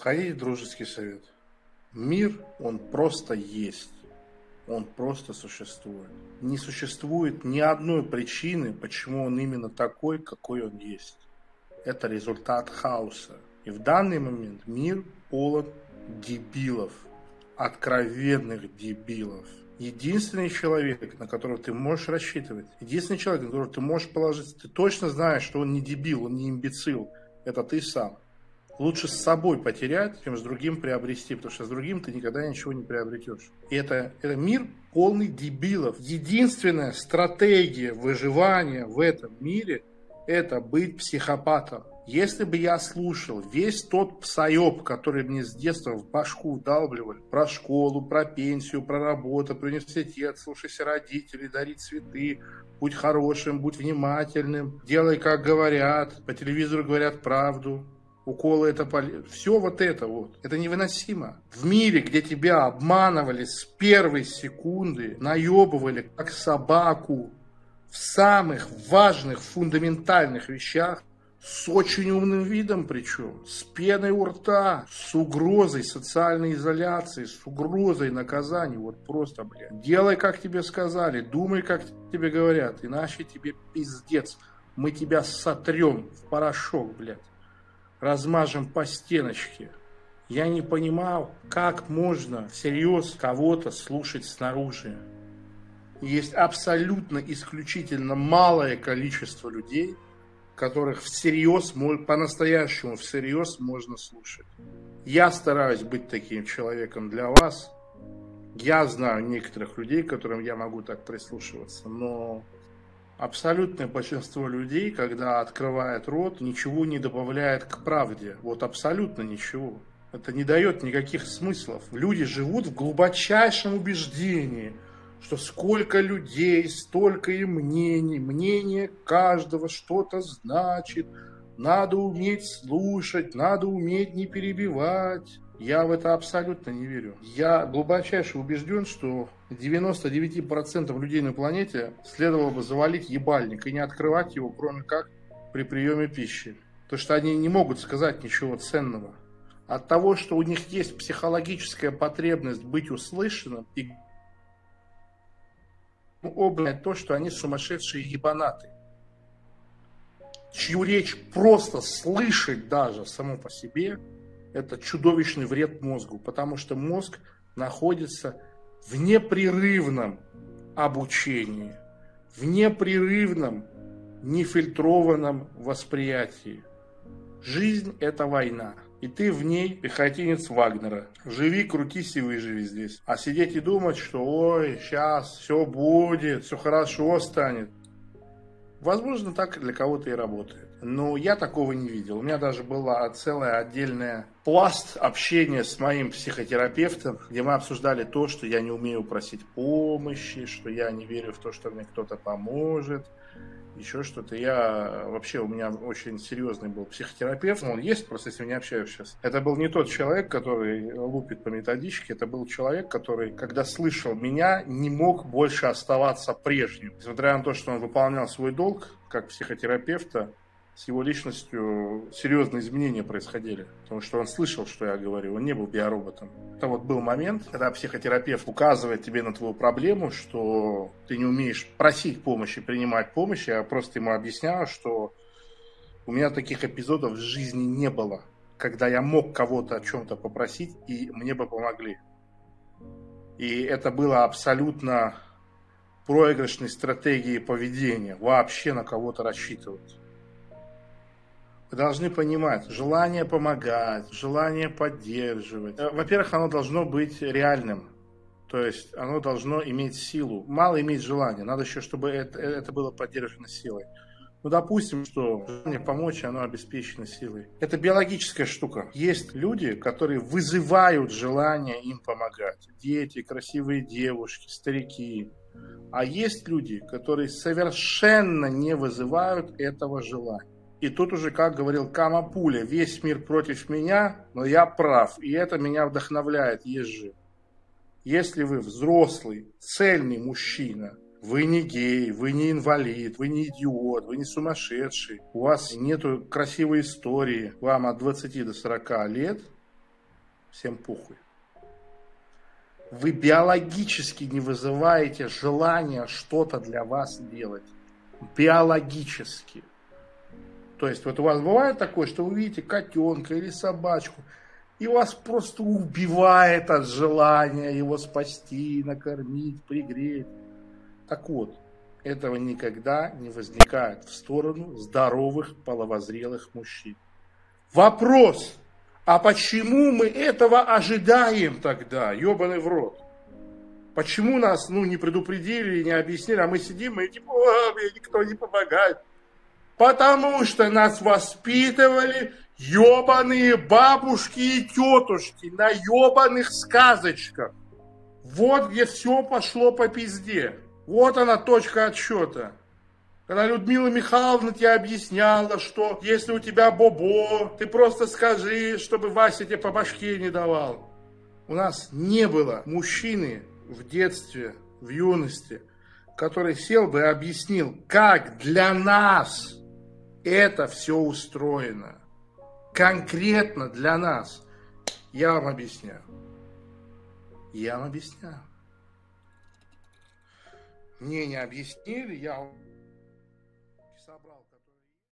Хотите дружеский совет? Мир, он просто есть. Он просто существует. Не существует ни одной причины, почему он именно такой, какой он есть. Это результат хаоса. И в данный момент мир полон дебилов, откровенных дебилов. Единственный человек, на которого ты можешь рассчитывать, единственный человек, на которого ты можешь положиться, ты точно знаешь, что он не дебил, он не имбецил, это ты сам лучше с собой потерять, чем с другим приобрести, потому что с другим ты никогда ничего не приобретешь. И это, это мир полный дебилов. Единственная стратегия выживания в этом мире – это быть психопатом. Если бы я слушал весь тот псоеб, который мне с детства в башку вдалбливали, про школу, про пенсию, про работу, про университет, слушайся родителей, дари цветы, будь хорошим, будь внимательным, делай, как говорят, по телевизору говорят правду, уколы это полезно. Все вот это вот. Это невыносимо. В мире, где тебя обманывали с первой секунды, наебывали как собаку в самых важных, фундаментальных вещах, с очень умным видом причем, с пеной у рта, с угрозой социальной изоляции, с угрозой наказания. Вот просто, блядь. Делай, как тебе сказали, думай, как тебе говорят, иначе тебе пиздец. Мы тебя сотрем в порошок, блядь размажем по стеночке. Я не понимал, как можно всерьез кого-то слушать снаружи. Есть абсолютно исключительно малое количество людей, которых всерьез, по-настоящему всерьез можно слушать. Я стараюсь быть таким человеком для вас. Я знаю некоторых людей, которым я могу так прислушиваться, но абсолютное большинство людей, когда открывает рот, ничего не добавляет к правде. Вот абсолютно ничего. Это не дает никаких смыслов. Люди живут в глубочайшем убеждении, что сколько людей, столько и мнений, мнение каждого что-то значит, надо уметь слушать, надо уметь не перебивать. Я в это абсолютно не верю. Я глубочайше убежден, что 99% людей на планете следовало бы завалить ебальник и не открывать его, кроме как при приеме пищи. То, что они не могут сказать ничего ценного. От того, что у них есть психологическая потребность быть услышанным и облять то, что они сумасшедшие ебанаты, чью речь просто слышать даже само по себе – это чудовищный вред мозгу, потому что мозг находится в непрерывном обучении, в непрерывном, нефильтрованном восприятии. Жизнь – это война. И ты в ней пехотинец Вагнера. Живи, крутись и выживи здесь. А сидеть и думать, что ой, сейчас все будет, все хорошо станет. Возможно, так для кого-то и работает. Но я такого не видел. У меня даже была целая отдельная пласт общения с моим психотерапевтом, где мы обсуждали то, что я не умею просить помощи, что я не верю в то, что мне кто-то поможет, еще что-то. Я вообще, у меня очень серьезный был психотерапевт, он есть, просто если не общаюсь сейчас. Это был не тот человек, который лупит по методичке, это был человек, который, когда слышал меня, не мог больше оставаться прежним. Несмотря на то, что он выполнял свой долг как психотерапевта, с его личностью серьезные изменения происходили. Потому что он слышал, что я говорю, он не был биороботом. Это вот был момент, когда психотерапевт указывает тебе на твою проблему, что ты не умеешь просить помощи, принимать помощь. Я просто ему объясняю, что у меня таких эпизодов в жизни не было, когда я мог кого-то о чем-то попросить, и мне бы помогли. И это было абсолютно проигрышной стратегией поведения, вообще на кого-то рассчитывать. Вы должны понимать, желание помогать, желание поддерживать. Э, во-первых, оно должно быть реальным. То есть оно должно иметь силу. Мало иметь желания, надо еще, чтобы это, это было поддержано силой. Ну, допустим, что желание помочь, оно обеспечено силой. Это биологическая штука. Есть люди, которые вызывают желание им помогать. Дети, красивые девушки, старики. А есть люди, которые совершенно не вызывают этого желания. И тут уже, как говорил Камапуля, весь мир против меня, но я прав, и это меня вдохновляет, езжи. Если вы взрослый, цельный мужчина, вы не гей, вы не инвалид, вы не идиот, вы не сумасшедший, у вас нету красивой истории, вам от 20 до 40 лет, Всем похуй. Вы биологически не вызываете желания что-то для вас делать. Биологически. То есть вот у вас бывает такое, что вы видите котенка или собачку, и вас просто убивает от желания его спасти, накормить, пригреть. Так вот, этого никогда не возникает в сторону здоровых половозрелых мужчин. Вопрос, а почему мы этого ожидаем тогда, ебаный в рот? Почему нас ну, не предупредили, не объяснили, а мы сидим и типа, мне никто не помогает. Потому что нас воспитывали ебаные бабушки и тетушки на ебаных сказочках. Вот где все пошло по пизде. Вот она точка отсчета. Когда Людмила Михайловна тебе объясняла, что если у тебя бобо, ты просто скажи, чтобы Вася тебе по башке не давал. У нас не было мужчины в детстве, в юности, который сел бы и объяснил, как для нас это все устроено. Конкретно для нас. Я вам объясняю. Я вам объясняю. Мне не объяснили, я